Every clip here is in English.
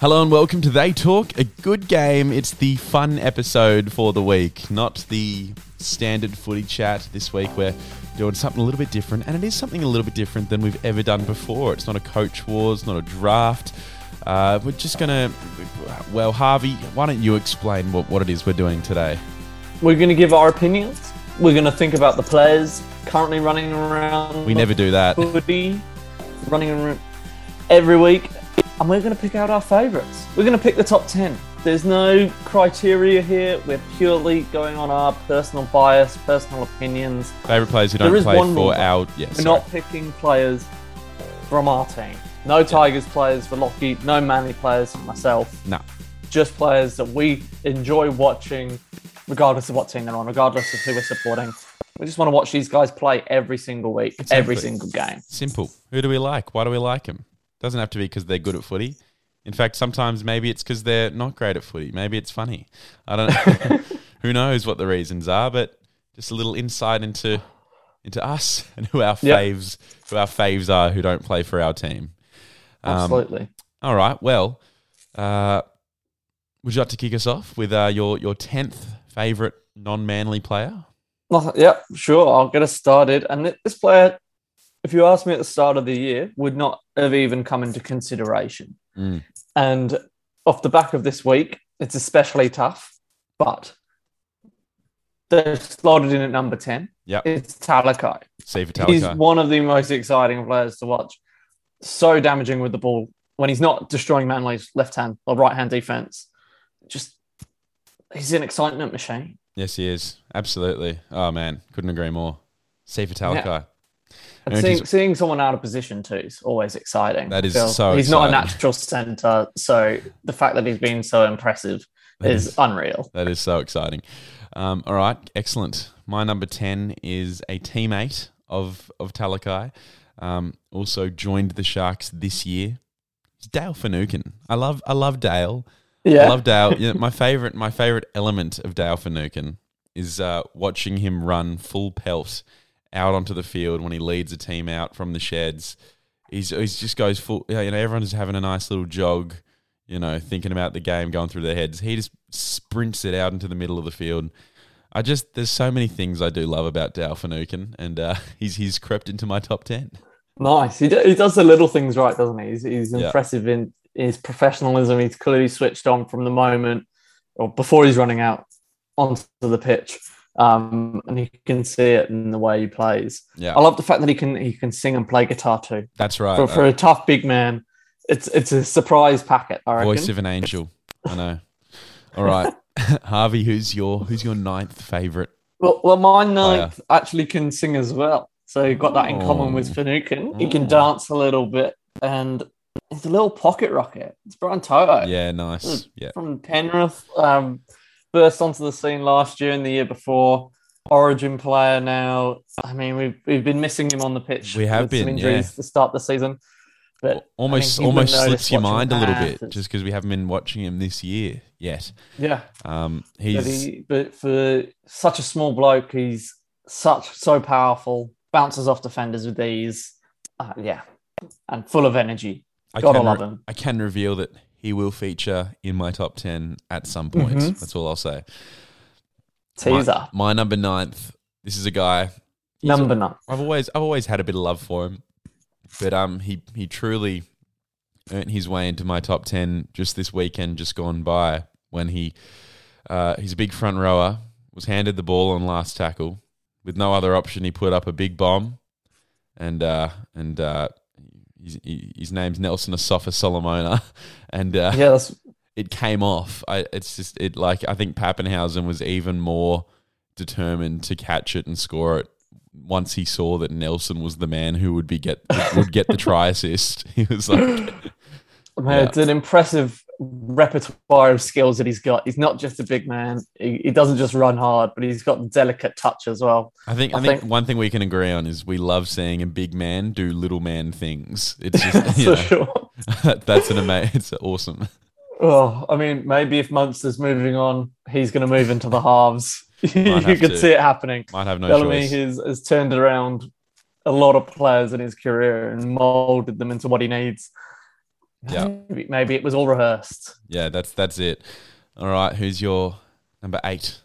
Hello and welcome to They Talk, a good game. It's the fun episode for the week, not the standard footy chat this week. We're doing something a little bit different, and it is something a little bit different than we've ever done before. It's not a coach wars, not a draft. Uh, we're just gonna, well, Harvey, why don't you explain what, what it is we're doing today? We're going to give our opinions. We're going to think about the players currently running around. We never do that. Footy, running around every week, and we're going to pick out our favourites. We're going to pick the top 10. There's no criteria here. We're purely going on our personal bias, personal opinions. Favorite players who don't play for rule. our. Yeah, We're sorry. not picking players from our team. No Tigers players for Lockie, no Manly players for myself. No. Just players that we enjoy watching, regardless of what team they're on, regardless of who we're supporting. We just want to watch these guys play every single week, every single game. Simple. Who do we like? Why do we like them? Doesn't have to be because they're good at footy. In fact, sometimes maybe it's because they're not great at footy. Maybe it's funny. I don't know. who knows what the reasons are, but just a little insight into into us and who our Yep. faves who our faves are who don't play for our team. Um, Absolutely. All right. Well, uh, would you like to kick us off with uh, your your tenth favorite non-manly player? Oh, yeah, sure. I'll get us started. And this player, if you asked me at the start of the year, would not have even come into consideration. Mm. And off the back of this week, it's especially tough, but they're slotted in at number 10. Yeah. It's Talakai. Steve He's Vitalica. one of the most exciting players to watch. So damaging with the ball when he's not destroying Manly's left hand or right hand defense. Just, he's an excitement machine. Yes, he is. Absolutely. Oh man, couldn't agree more. Sifa Talakai. And And seeing, seeing someone out of position too is always exciting. That is Phil. so He's not a natural centre, so the fact that he's been so impressive That is, is- unreal. That is so exciting. Um, all right, excellent. My number ten is a teammate of of Talakai. Um, also joined the Sharks this year. It's Dale Finucane. I love I love Dale. Yeah, I love Dale. You know, my favorite my favorite element of Dale Finucane is uh, watching him run full pelt out onto the field when he leads a team out from the sheds. He's he's just goes full. You know, everyone's having a nice little jog. You know, thinking about the game going through their heads. He just sprints it out into the middle of the field. I just there's so many things I do love about Dale Finucane, and uh, he's he's crept into my top ten. nice. He, do, he does the little things right, doesn't he? He's, he's Yeah. impressive in his professionalism. He's clearly switched on from the moment or before he's running out onto the pitch. Um, and you can see it in the way he plays. Yeah, I love the fact that he can he can sing and play guitar too. that's right. For, for a tough big man, it's it's a surprise packet. I reckon. voice of an angel. I know. All right, Harvey, who's your who's your ninth favorite? Well, well, my ninth actually can sing as well. So you've got that in common with Oh. Finucane. He Oh. can dance a little bit, and it's a little pocket rocket. It's Brian To'o Yeah, nice. Mm. Yeah, from Penrith. Um, burst onto the scene last year and the year before. Origin player now. I mean, we've we've been missing him on the pitch. We have been, some injuries yeah. to start the season. But almost almost slips your mind a little bit just because we haven't been watching him this year yet. yeah, Um, But, he's he, but for such a small bloke, he's such so powerful. Bounces off defenders with ease. Uh, yeah, and full of energy. I Gotta can love him. I can reveal that he will feature in my top ten at some point. Mhm. That's all I'll say. Teaser My, my number ninth. This is a guy. number nine. I've always I've always had a bit of love for him, but um he he truly earned his way into my top ten just this weekend, just gone by when he uh, he's a big front rower was handed the ball on last tackle with no other option. He put up a big bomb, and uh, and uh, his, his name's Nelson Asofa-Solomona, and uh, Yeah, that's it came off. I, it's just it like I think Papenhuyzen was even more determined to catch it and score it once he saw that Nelson was the man who would be get would get the try assist. He was like, Man, Yeah. it's an impressive repertoire of skills that he's got. He's not just a big man. He, he doesn't just run hard, but he's got delicate touch as well. I think I, I think, think- one thing we can agree on is we love seeing a big man do little man things. It's just you know, sure. that's an amazing. It's awesome. Oh, I mean, maybe if Munster's moving on, he's going to move into the halves. you could to. see it happening. Might have no Bellamy choice. has, has turned around a lot of players in his career and molded them into what he needs. Yeah. Maybe, maybe it was all rehearsed. Yeah, that's that's it. All right, who's your number eight?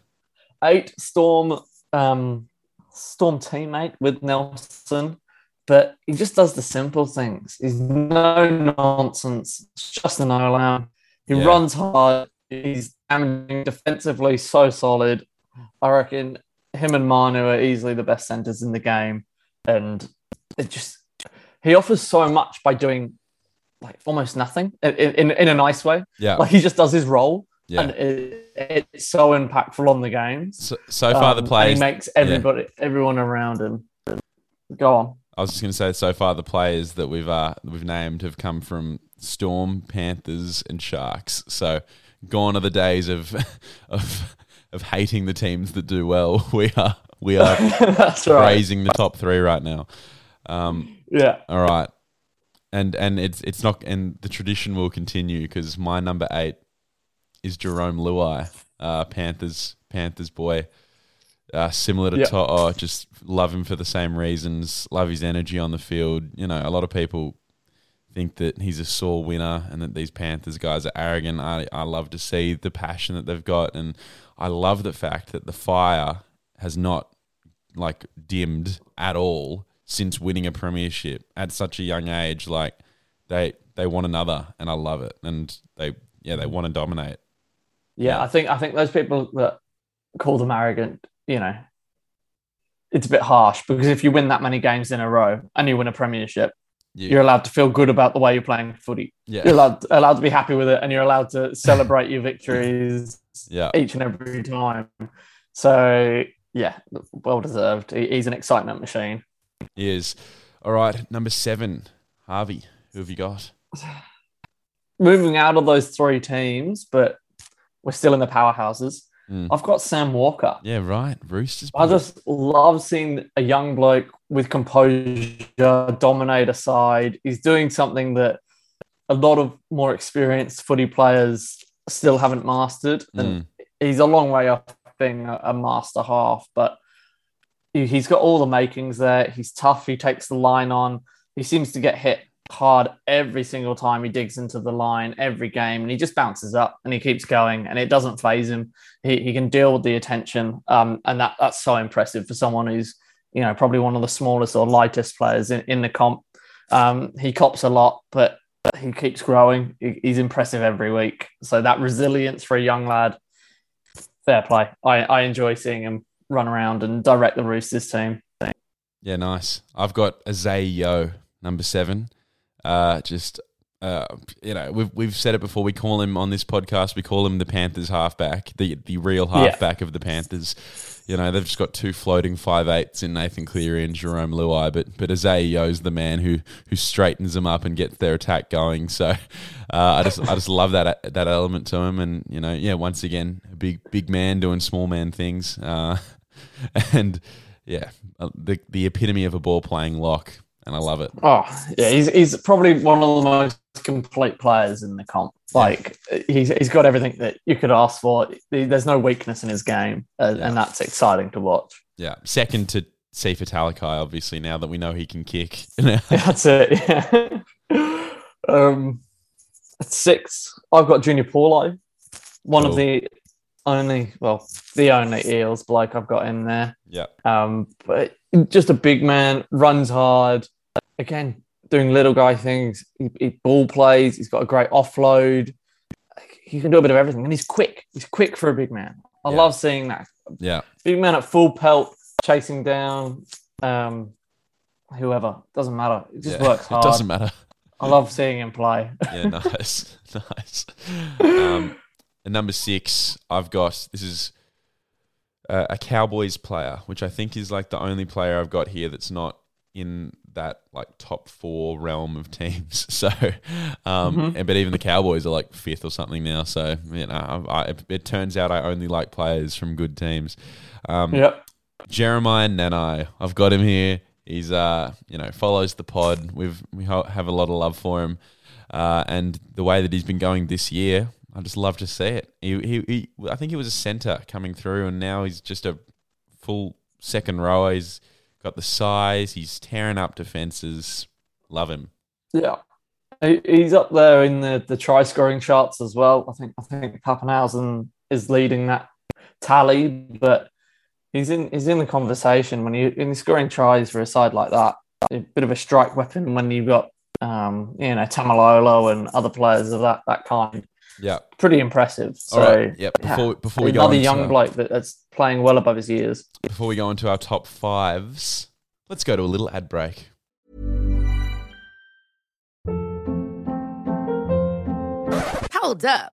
Eight Storm, um, Storm teammate with Nelson, but he just does the simple things. He's no nonsense. It's just an no He Yeah. runs hard. He's damaging defensively, so solid. I reckon him and Manu are easily the best centers in the game, and it just he offers so much by doing like almost nothing in, in, in a nice way. Yeah, Like he just does his role, yeah. and it, it's so impactful on the games. So, so far, the Um, and players. he makes everybody, everyone around him. Go on. I was just going to say, so far the players that we've uh, we've named have come from Storm, Panthers, and Sharks. So gone are the days of of of hating the teams that do well. We are we are That's right. praising the top three right now. Um, Yeah. all right, and and it's it's not, and the tradition will continue because my number eight is Jarome Luai, uh, Panthers Panthers boy. Uh, similar to Yeah. To'o, just love him for the same reasons. Love his energy on the field. You know, a lot of people think that he's a sore winner and that these Panthers guys are arrogant. I, I love to see the passion that they've got, and I love the fact that the fire has not like dimmed at all since winning a premiership at such a young age. Like they they want another, and I love it. And they yeah they want to dominate. Yeah, I think I think those people that call them arrogant, you know, it's a bit harsh because if you win that many games in a row and you win a premiership, You- you're allowed to feel good about the way you're playing footy. yeah You're allowed allowed to be happy with it, and you're allowed to celebrate your victories yeah each and every time. So yeah, well deserved. He's an excitement machine. Is. All right, number seven, Harvey. Who have you got? moving out of those three teams, but we're still in the powerhouses. Mm. I've got Sam Walker. Yeah, right. Roosters. I just love seeing a young bloke with composure dominate a side. He's doing something that a lot of more experienced footy players still haven't mastered. And he's a long way off being a, a master half, but he's got all the makings there. He's tough. He takes the line on. He seems to get hit hard every single time he digs into the line every game and he just bounces up and he keeps going and it doesn't phase him he, he can deal with the attention um, and that that's so impressive for someone who's you know probably one of the smallest or lightest players in, in the comp um, he cops a lot but he keeps growing he, he's impressive every week so that resilience for a young lad fair play I, I enjoy seeing him run around and direct the roosters team Yeah, nice. I've got Isaah Yeo, number seven. Uh, just uh, you know, we've we've said it before. We call him on this podcast. We call him the Panthers halfback, the the real Yeah. halfback of the Panthers. You know, they've just got two floating five eights in Nathan Cleary and Jarome Luai, but but Isaah Yeo's the man who who straightens them up and gets their attack going. So uh, I just I just love that that element to him, and you know, yeah, once again, a big big man doing small man things, uh, and yeah, uh, the the epitome of a ball playing lock, and I love it. Oh, yeah, he's he's probably one of the most complete players in the comp. Like he's he's got everything that you could ask for. There's no weakness in his game, uh, Yeah. and that's exciting to watch. Yeah, second to Sifa Talakai, obviously. Now that we know he can kick, That's it. Yeah. um, at six, I've got Junior Paulo, one Cool. of the only, well, the only Eels bloke I've got in there. yeah, Um, but just a big man, runs hard. Again, doing little guy things. He, he ball plays. He's got a great offload. He can do a bit of everything, and he's quick. He's quick for a big man. I Yeah. love seeing that yeah, big man at full pelt, chasing down um, whoever. Doesn't matter. It just yeah. works hard. It doesn't matter. I love seeing him play. Yeah, nice, nice. Um, and number six, I've got this is uh, a Cowboys player, which I think is like the only player I've got here that's not in that like top four realm of teams. So, um, and, but even the Cowboys are like fifth or something now. So you know, I, I, it turns out I only like players from good teams. Um, Yep. Jeremiah Nanai, I've got him here. He's uh, you know, follows the pod. We've we have a lot of love for him, uh, and the way that he's been going this year, I just love to see it. He, he, he I think he was a center coming through, and now he's just a full second rower. He's got the size. He's tearing up defenses. Love him. Yeah. He- He's up there in the, the try scoring charts as well. I think I think Papenhuyzen is leading that tally, but he's in he's in the conversation when you he's scoring tries for a side like that. A bit of a strike weapon when you've got um, you know Taumalolo and other players of that that kind. Yeah. Pretty impressive. So All right. Yep. Before before we go another into, young bloke that, that's playing well above his years. before we go into our top fives, let's go to a little ad break. Hold up.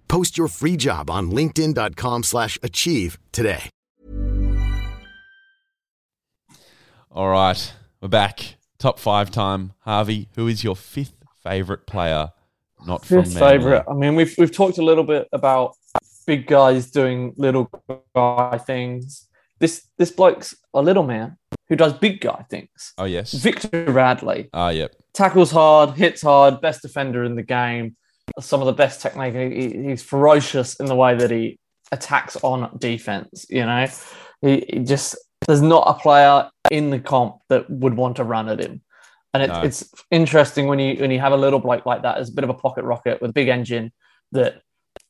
Post your free job on linkedin.com/achieve slash achieve today. All right, we're back. Top five time. Harvey, who is your fifth favorite player? Not from Fifth Manly? favorite. I mean, we've we've talked a little bit about big guys doing little guy things. This this bloke's a little man who does big guy things. Oh yes. Victor Radley Ah, yep. tackles hard, hits hard, best defender in the game. Some of the best technique. He- He's ferocious in the way that he attacks on defense. You know, he, he just there's not a player in the comp that would want to run at him. And it, No. it's interesting when you when you have a little bloke like that as a bit of a pocket rocket with a big engine that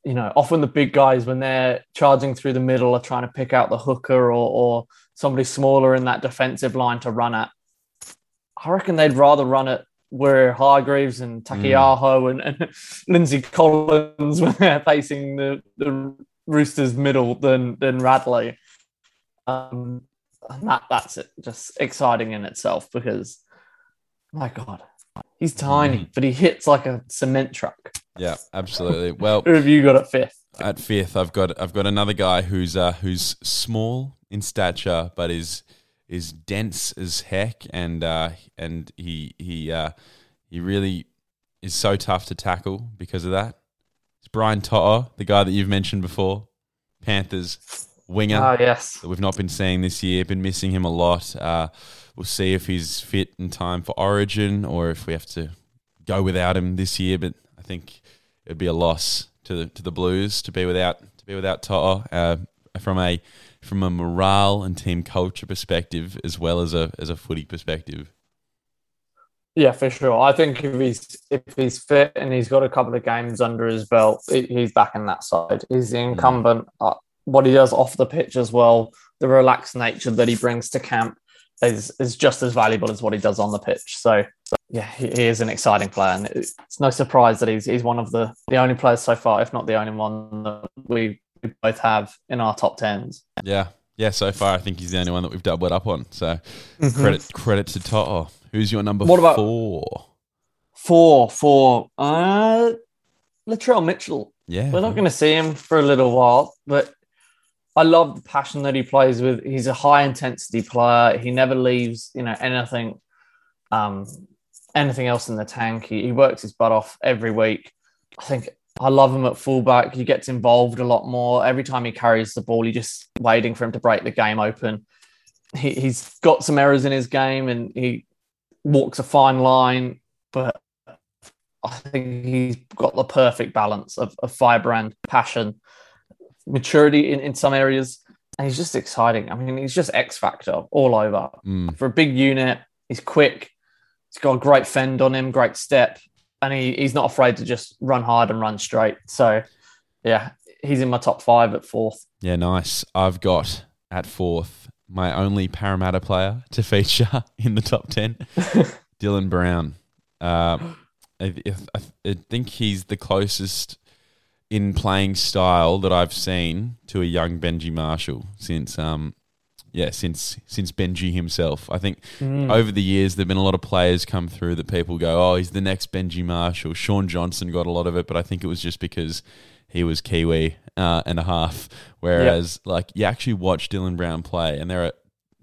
you know often the big guys when they're charging through the middle are trying to pick out the hooker or, or somebody smaller in that defensive line to run at. I reckon they'd rather run it where Hargreaves and Taukeiaho and, and Lindsay Collins when they're facing the, the Roosters middle than than Radley. Um, and that that's it, just exciting in itself because my God, he's tiny, but he hits like a cement truck. Yeah, absolutely. Well, Who have you got at fifth? at fifth, I've got I've got another guy who's uh, who's small in stature, but is is dense as heck, and uh, and he he uh, he really is so tough to tackle because of that. It's Brian To'o, the guy that you've mentioned before, Panthers winger Oh yes, that we've not been seeing this year. Been missing him a lot. Uh, we'll see if he's fit in time for Origin or if we have to go without him this year. But I think it'd be a loss to the to the Blues to be without to be without To'o uh, from a from a morale and team culture perspective as well as a as a footy perspective. yeah, for sure. I think if he's if he's fit and he's got a couple of games under his belt, he's back in that side. He's the incumbent. Uh, what he does off the pitch as well, the relaxed nature that he brings to camp is is just as valuable as what he does on the pitch. So yeah, he, he is an exciting player, and it's it's no surprise that he's he's one of the the only players so far, if not the only one that we we both have in our top tens. Yeah. Yeah, so far I think he's the only one that we've doubled up on. So Mm-hmm. credit credit to To'o. Who's your number What about- four? Four, four. Uh, Latrell Mitchell. Yeah. We're not going to see him for a little while, but I love the passion that he plays with. He's a high intensity player. He never leaves, you know, anything, um, anything else in the tank. He, he works his butt off every week. I think I love him at fullback. He gets involved a lot more. Every time he carries the ball, you're just waiting for him to break the game open. He, he's got some errors in his game and he walks a fine line, but I think he's got the perfect balance of, of fibre and passion. maturity in, in some areas, and he's just exciting. I mean, he's just X factor all over. Mm. For a big unit, he's quick. He's got a great fend on him, great step, and he, he's not afraid to just run hard and run straight. So, yeah, he's in my top five at fourth. Yeah, nice. I've got at fourth my only Parramatta player to feature in the top 10, Dylan Brown. Uh, I, I, I think he's the closest in playing style that I've seen to a young Benji Marshall since um yeah since since Benji himself. I think over the years there've been a lot of players come through that people go, oh, he's the next Benji Marshall. Shaun Johnson got a lot of it, but I think it was just because he was Kiwi uh, and a half. Whereas like you actually watch Dylan Brown play, and there are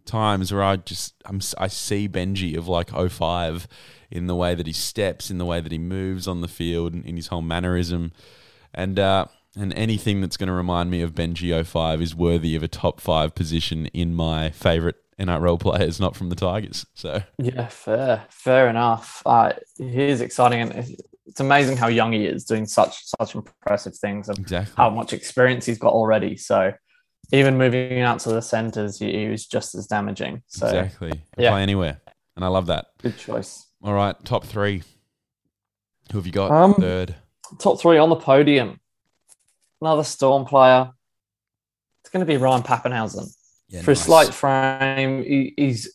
times where I just I'm, I see Benji of like 05 in the way that he steps, in the way that he moves on the field, in his whole mannerism, and uh, and anything that's going to remind me of Benji 05 is worthy of a top five position in my favorite NRL players, not from the Tigers. So Yeah, fair, fair enough. Uh, he is exciting, and it's- it's amazing how young he is, doing such such impressive things, and exactly, how much experience he's got already. So, even moving out to the centres, he, he was just as damaging. So, exactly. Yeah. Play anywhere, and I love that. good choice. All right, top three. Who have you got? Um, Third. Top three on the podium. Another Storm player. It's going to be Ryan Papenhuyzen. Yeah, for a slight frame, he, he's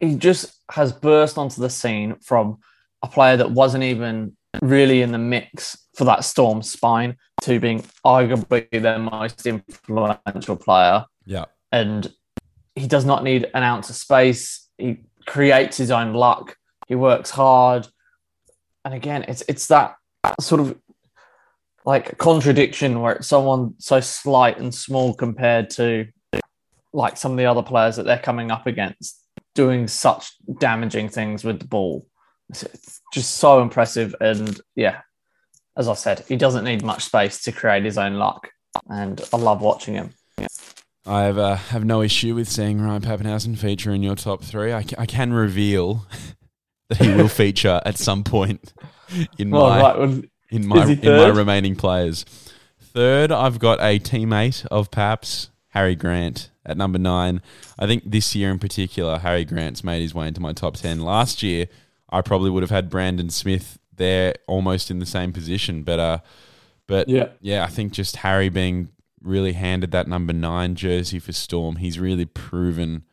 he just has burst onto the scene from a player that wasn't even really in the mix for that Storm spine to being arguably their most influential player. Yeah, And he does not need an ounce of space. He creates his own luck. He works hard. And again, it's it's that sort of like contradiction where it's someone so slight and small compared to like some of the other players that they're coming up against doing such damaging things with the ball. It's just so impressive. And yeah, as I said, he doesn't need much space to create his own luck. And I love watching him. I have uh, have no issue with seeing Ryan Papenhuyzen feature in your top three. I, can reveal that he will feature at some point in Well, my right, in my in my remaining players. Third, I've got a teammate of Paps, Harry Grant, at number nine. I think this year in particular, Harry Grant's made his way into my top ten. Last year, I probably would have had Brandon Smith there, almost in the same position. But uh, but Yeah. yeah, I think just Harry being really handed that number nine jersey for Storm, he's really proven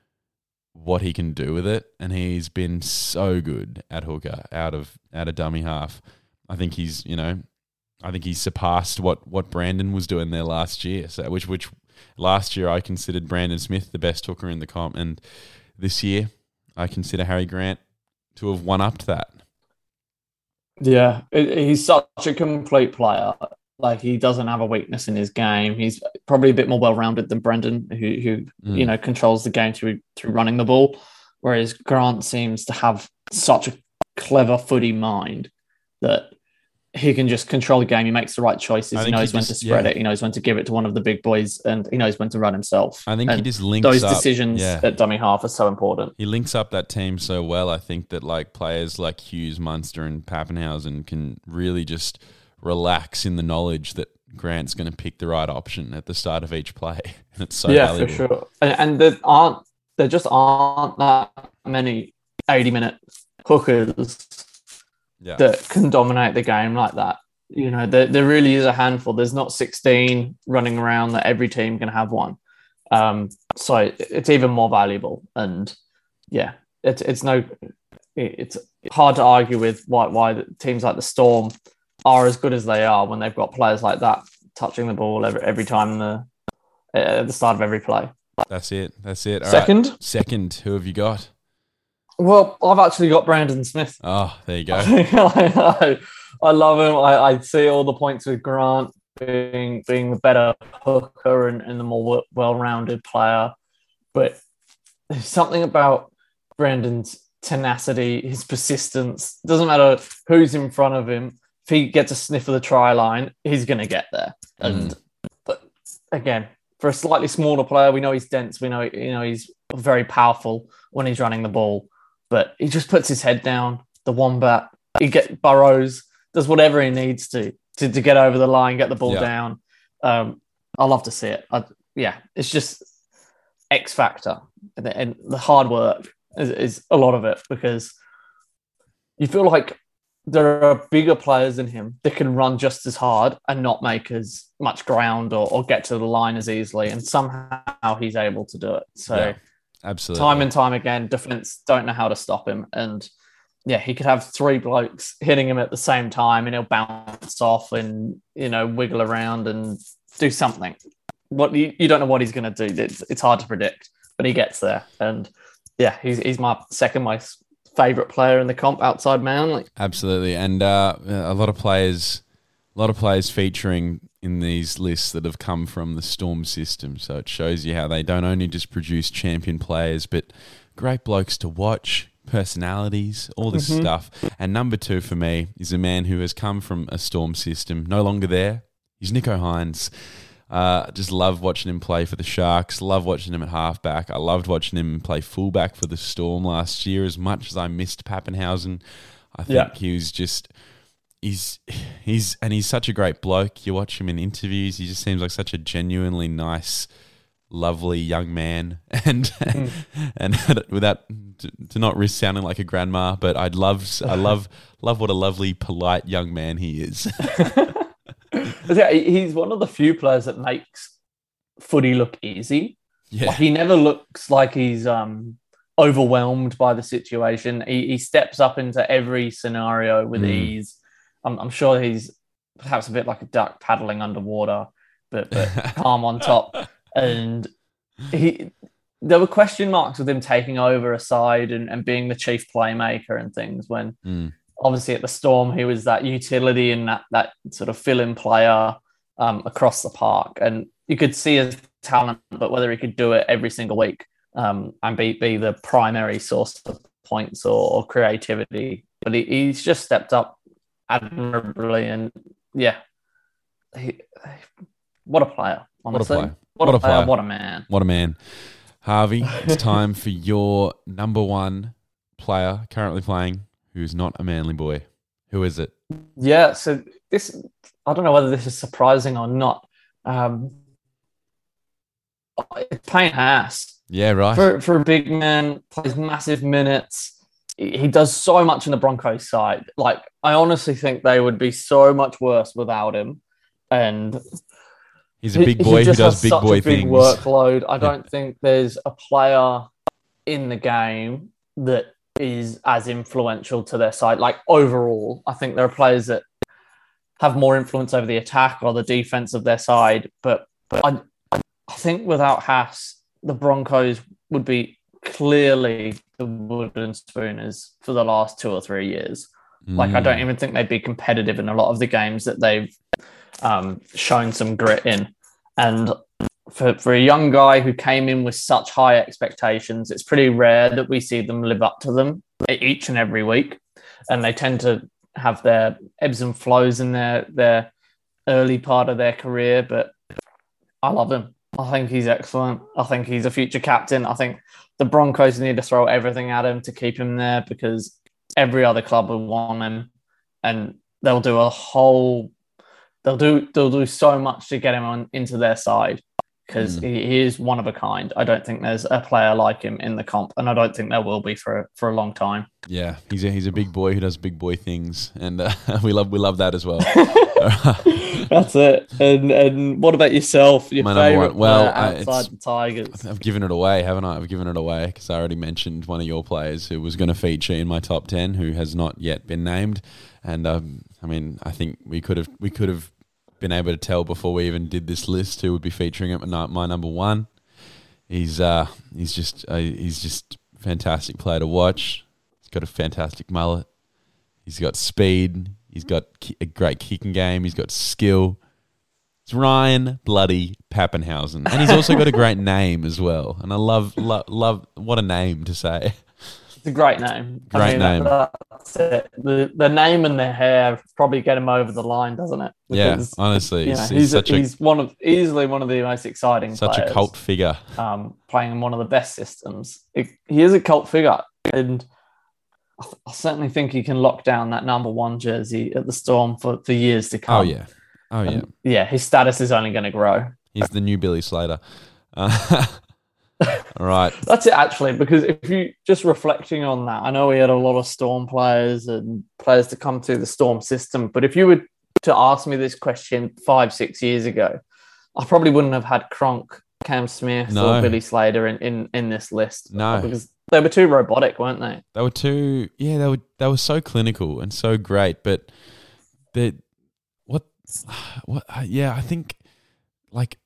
what he can do with it, and he's been so good at hooker out of out of dummy half. I think he's you know, I think he's surpassed what what Brandon was doing there last year. So which which last year I considered Brandon Smith the best hooker in the comp, and this year I consider Harry Grant to have one upped that. Yeah, he's such a complete player. Like he doesn't have a weakness in his game. He's probably a bit more well-rounded than Brendan, who who Mm. you know controls the game through through running the ball, whereas Grant seems to have such a clever footy mind that he can just control the game. He makes the right choices. He think he knows when to spread yeah. it. He knows when to give it to one of the big boys, and he knows when to run himself. I think he just links those up- decisions yeah. at dummy half are so important. He links up that team so well. I think that like players like Hughes, Munster, and Papenhuyzen can really just relax in the knowledge that Grant's going to pick the right option at the start of each play, and it's so yeah, valuable. for sure. And, and there aren't there just aren't that many eighty minute hookers Yeah, that can dominate the game like that. You know, there, there really is a handful. There's not 16 running around that every team can have one. Um, so it's even more valuable. And yeah, it's it's no, it's hard to argue with why why teams like the Storm are as good as they are when they've got players like that touching the ball every every time the at the start of every play. that's it. That's it. All right. Second, second. Who have you got? Well, I've actually got Brandon Smith. Oh, there you go. I, I love him. I, I see all the points with Grant being being the better hooker and, and the more well rounded player. But there's something about Brandon's tenacity, his persistence. Doesn't matter who's in front of him. If he gets a sniff of the try line, he's going to get there. Mm. And but again, for a slightly smaller player, we know he's dense. We know you know he's very powerful when he's running the ball. But he just puts his head down. The wombat, he get burrows, does whatever he needs to to, to get over the line, get the ball Yeah. down. Um, I love to see it. I, yeah, it's just X factor, and the, and the hard work is, is a lot of it because you feel like there are bigger players than him that can run just as hard and not make as much ground or, or get to the line as easily, and somehow he's able to do it. So Yeah. Absolutely. time and time again, defense don't know how to stop him. And yeah, he could have three blokes hitting him at the same time and he'll bounce off and, you know, wiggle around and do something. What you, you don't know what he's going to do. It's, it's hard to predict, but he gets there. And yeah, he's, he's my second most favorite player in the comp outside Manly. Absolutely, and uh, a lot of players, a lot of players featuring in these lists that have come from the Storm system. So it shows you how they don't only just produce champion players, but great blokes to watch, personalities, all this stuff. And number two for me is a man who has come from a Storm system, no longer there. He's Nicho Hynes. Uh, just love watching him play for the Sharks. Love watching him at halfback. I loved watching him play fullback for the Storm last year. As much as I missed Papenhuyzen, I think Yeah. he was just he's he's and he's such a great bloke. You watch him in interviews; he just seems like such a genuinely nice, lovely young man. And and without to, to not risk sounding like a grandma, but I'd love I love love what a lovely, polite young man he is. Yeah, he's one of the few players that makes footy look easy. yeah, Like, he never looks like he's um, overwhelmed by the situation. He, he steps up into every scenario with Mm. ease. I'm, I'm sure he's perhaps a bit like a duck paddling underwater, but, but calm on top. And he, there were question marks with him taking over a side and, and being the chief playmaker and things when Mm. obviously at the Storm, he was that utility and that that sort of fill-in player um, across the park, and you could see his talent, but whether he could do it every single week um, and be be the primary source of points or, or creativity, but he, he's just stepped up admirably, and yeah, he, what a player! Honestly, player. What, What a a player! player. What a man! What a man. Harvey, it's time for your number one player currently playing who's not a manly boy. Who is it? Yeah, so this I don't know whether this is surprising or not. Um, it's Payne Haas Yeah, right. for for a big man, plays massive minutes. He he does so much in the Broncos side. Like I honestly think they would be so much worse without him. And He's a he- big he boy who does big such boy a big things. Workload. I don't think there's a player in the game that is as influential to their side. Like overall, I think there are players that have more influence over the attack or the defense of their side. But but I, I think without Haas, the Broncos would be clearly the wooden spooners for the last two or three years. Like I don't Mm. even think they'd be competitive in a lot of the games that they've um, shown some grit in. And for, for a young guy who came in with such high expectations, it's pretty rare that we see them live up to them each and every week. And they tend to have their ebbs and flows in their their early part of their career. But I love him. I think he's excellent. I think he's a future captain. I think the Broncos need to throw everything at him to keep him there because every other club will want him, and they'll do a whole. They'll do they'll do so much to get him on into their side because Mm. he, is one of a kind. I don't think there's a player like him in the comp, and I don't think there will be for for a long time. Yeah, he's a he's a big boy who does big boy things, and uh, we love we love that as well. That's it. And and what about yourself? Your My favorite well, I- outside it's- the Tigers? I've given it away, haven't I? I've given it away because I already mentioned one of your players who was going to feature in my top ten, who has not yet been named. And um, I mean, I think we could have we could have been able to tell before we even did this list who would be featuring at my, my number one. He's uh, he's just uh, he's just a fantastic player to watch. He's got a fantastic mullet. He's got speed. He's got ki- a great kicking game. He's got skill. It's Ryan Bloody Papenhuyzen, and he's also got a great name as well. And I love, love, love. What a name to say! It's a great name. Great name. That's it. The, the name and the hair probably get him over the line, doesn't it? yeah, honestly, you he's, know, he's he's, such a he's one of easily one of the most exciting such players, a cult figure. um, playing in one of the best systems. It, he is a cult figure, and I certainly think he can lock down that number one jersey at the Storm for, for years to come. Oh yeah, oh yeah. And, yeah, his status is only going to grow. He's the new Billy Slater. Uh, right. That's it, actually, because if you just reflecting on that, I know we had a lot of Storm players and players to come through the Storm system, but if you were to ask me this question five, six years ago, I probably wouldn't have had Cronk, Cam Smith, No. or Billy Slater in, in, in this list. No. Because they were too robotic, weren't they? They were too, yeah, they were they were so clinical and so great, but they what what yeah, I think like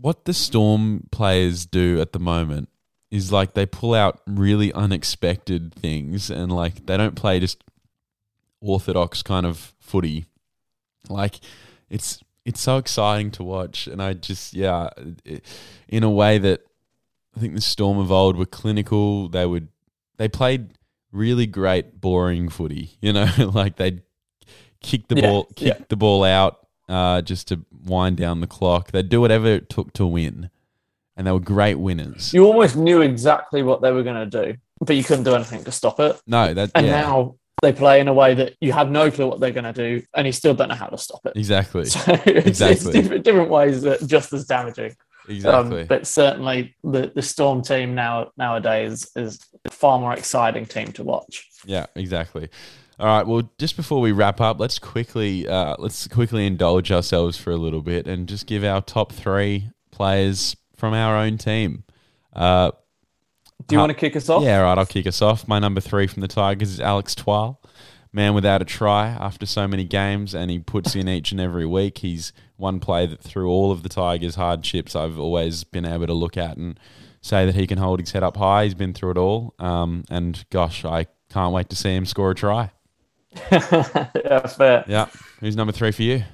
what the Storm players do at the moment is like they pull out really unexpected things and like they don't play just orthodox kind of footy. Like it's it's so exciting to watch and I just yeah, it, in a way that I think the Storm of old were clinical. They would they played really great boring footy. You know, like they'd kick the Yeah, ball kick yeah. the ball out uh, just to wind down the clock. They'd do whatever it took to win, and they were great winners. You almost knew exactly what they were going to do, but you couldn't do anything to stop it. no, that And yeah, now they play in a way that you have no clue what they're going to do, and you still don't know how to stop it. exactly, So it's, it's Exactly. different, different ways that just as damaging. exactly. Um, but certainly the, the Storm team now nowadays is a far more exciting team to watch. Yeah, exactly. All right. Well, just before we wrap up, let's quickly uh, let's quickly indulge ourselves for a little bit and just give our top three players from our own team. Uh, Do you Huh. want to kick us off? yeah, all right. I'll kick us off. My number three from the Tigers is Alex Twal, man without a try after so many games, and he puts in each and every week. He's one play that through all of the Tigers' hardships, I've always been able to look at and say that he can hold his head up high. He's been through it all, um, and gosh, I can't wait to see him score a try. yeah, fair. Yeah. Who's number three for you?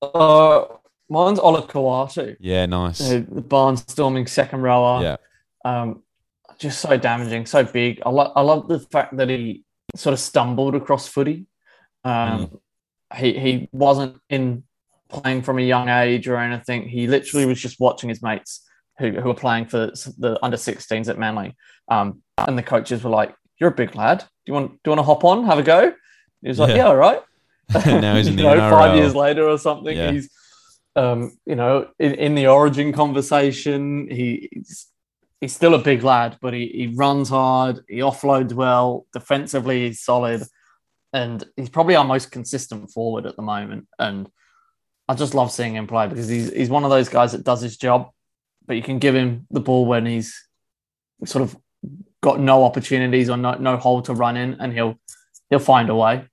Uh, mine's Olakau'atu, Yeah, nice. the barnstorming second rower. Yeah. um, just so damaging, so big. I, lo- I love the fact that he sort of stumbled across footy. Um, He he wasn't in playing from a young age or anything. He literally was just watching his mates who, who were playing for the under 16s at Manly, um, and the coaches were like, "You're a big lad. Do you want do you want to hop on, have a go?" He was like, Yeah. "Yeah, all right." Now he's in you the know, five years later or something. Yeah. He's, um, you know, in, in the origin conversation, he, he's he's still a big lad, but he, he runs hard, he offloads well, defensively he's solid, and he's probably our most consistent forward at the moment. And I just love seeing him play because he's he's one of those guys that does his job, but you can give him the ball when he's sort of got no opportunities or no, no hole to run in, and he'll he'll find a way.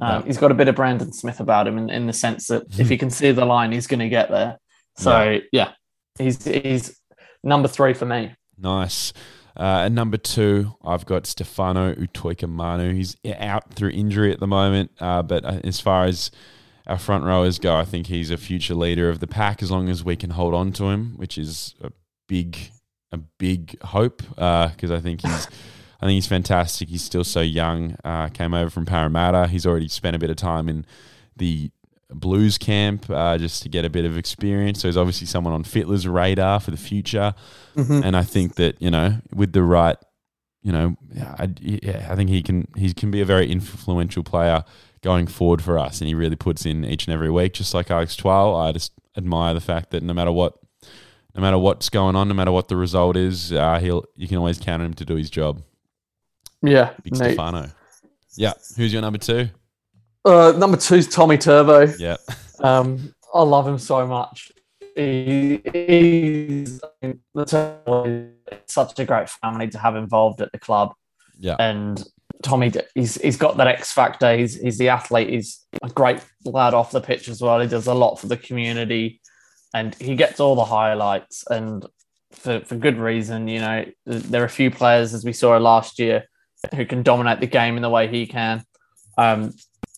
Um, Yeah. He's got a bit of Brandon Smith about him in, in the sense that if he can see the line, he's going to get there. So yeah, he's he's number three for me. Nice. Uh, at number two, I've got Stefano Utoikamanu. He's out through injury at the moment, uh, but uh, as far as our front rowers go, I think he's a future leader of the pack as long as we can hold on to him, which is a big, a big hope because I think he's, I think he's fantastic. He's still so young. Uh, came over from Parramatta. He's already spent a bit of time in the Blues camp uh, just to get a bit of experience. So he's obviously someone on Fittler's radar for the future. And I think that you know, with the right, you know, I, yeah, I think he can he can be a very influential player going forward for us, and he really puts in each and every week, just like Alex Twal. I just admire the fact that no matter what, no matter what's going on, no matter what the result is, uh, he'll you can always count on him to do his job. Yeah, Big neat. Stefano. Yeah, who's your number two? Uh, number two is Tommy Turbo. Yeah, Um, I love him so much. He, he's I mean, the Turbo is such a great family to have involved at the club. yeah, and Tommy, he's he's got that X factor. He's he's the athlete. He's a great lad off the pitch as well. He does a lot for the community, and he gets all the highlights and for for good reason. You know, there are a few players as we saw last year who can dominate the game in the way he can. Um,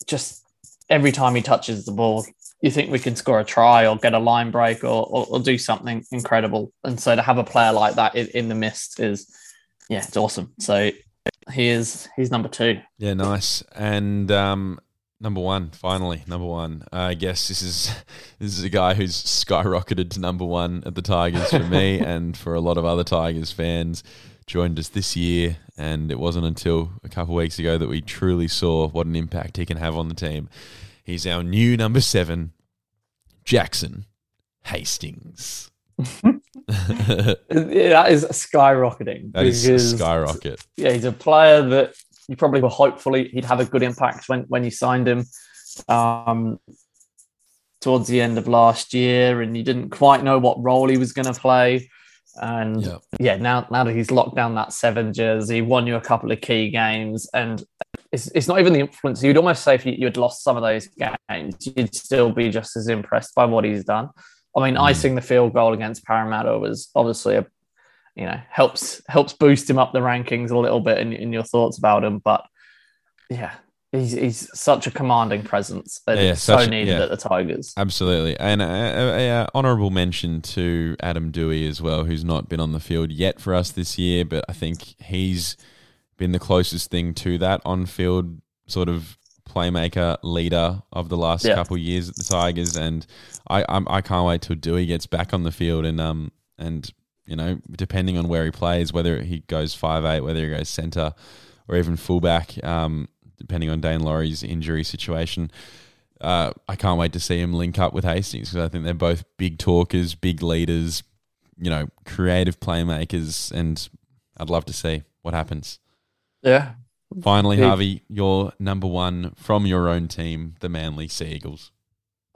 just every time he touches the ball, you think we can score a try or get a line break or, or, or do something incredible. And so to have a player like that in, in the mist is, yeah, it's awesome. So he is he's number two. yeah. Nice. And um, number one, finally, number one. Uh, I guess this is this is a guy who's skyrocketed to number one at the Tigers for me and for a lot of other Tigers fans. joined us this year, and it wasn't until a couple of weeks ago that we truly saw what an impact he can have on the team. He's our new number seven, Jackson Hastings. that is skyrocketing. That is because, a skyrocket. Yeah, he's a player that you probably were hopefully he'd have a good impact when when you signed him. Um, towards the end of last year, and you didn't quite know what role he was going to play. And Yeah. yeah, now now that he's locked down that seven jersey, won you a couple of key games, and it's, it's not even the influence. You'd almost say if you, you had lost some of those games, you'd still be just as impressed by what he's done. I mean, Mm. icing the field goal against Parramatta was obviously a you know helps helps boost him up the rankings a little bit in, in your thoughts about him, but yeah. He's, he's such a commanding presence and Yeah, so such needed yeah. at the Tigers. Absolutely. And a, honourable mention to Adam Doueihi as well, who's not been on the field yet for us this year, but I think he's been the closest thing to that on field sort of playmaker leader of the last Yeah. couple of years at the Tigers. And I I'm, I can't wait till Doueihi gets back on the field and um and you know depending on where he plays, whether he goes five eight, whether he goes centre or even fullback, um, depending on Daine Laurie's injury situation uh, I can't wait to see him link up with Hastings because I think they're both big talkers, big leaders, you know, creative playmakers, and I'd love to see what happens. Yeah, Finally, Harvey, you're number one from your own team, the Manly Seagulls.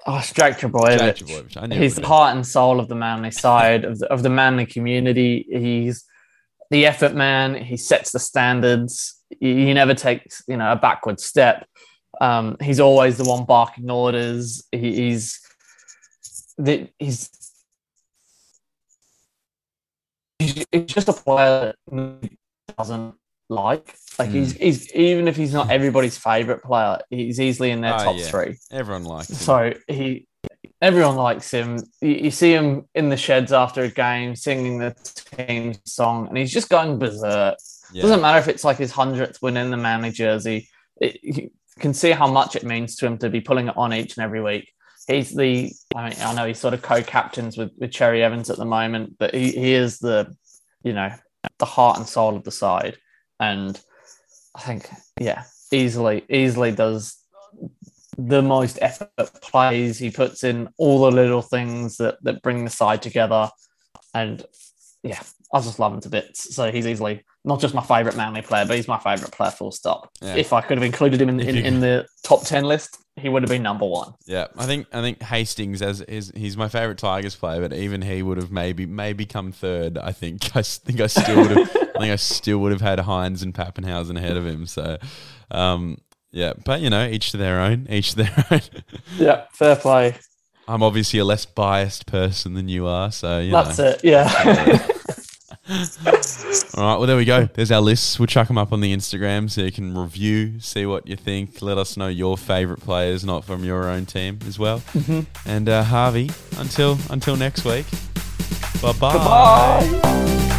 Oh, Jack Trbojevic. Jack Trbojevic, I knew it He's the heart and soul of the Manly side of the, of the Manly community. He's the effort man. He sets the standards. He, never takes you know a backward step. Um, he's always the one barking orders. He, he's the, he's he's he's just a player that doesn't like. Like he's hmm. he's even if he's not everybody's favorite player, he's easily in their Oh, top yeah. three. Everyone likes him. So he, everyone likes him. You, you see him in the sheds after a game singing the team song, and he's just going berserk. Yeah. Doesn't matter if it's like his hundredth win in the Manly jersey. It, you can see how much it means to him to be pulling it on each and every week. He's the. I mean, I know he's sort of co-captains with with Cherry-Evans at the moment, but he, he is the, you know, the heart and soul of the side, and I think yeah, easily easily does the most effort plays. He puts in all the little things that that bring the side together, and yeah, I just love him to bits. So he's easily not just my favorite Manly player, but he's my favorite player. Full stop. Yeah. If I could have included him in, in, in the top ten list, he would have been number one. Yeah, I think I think Hastings as is he's my favorite Tigers player, but even he would have maybe maybe come third. I think I think I still would have I think I still would have had Hynes and Papenhuyzen ahead of him. So, um, yeah, but you know, each to their own, each to their own. Yeah, fair play. I'm obviously a less biased person than you are, so you know. That's it. Yeah. All right, well there we go. There's our lists. We'll chuck them up on the Instagram so you can review, see what you think. Let us know your favorite players, not from your own team as well. Mm-hmm. And uh, Harvey, until until next week. Bye bye.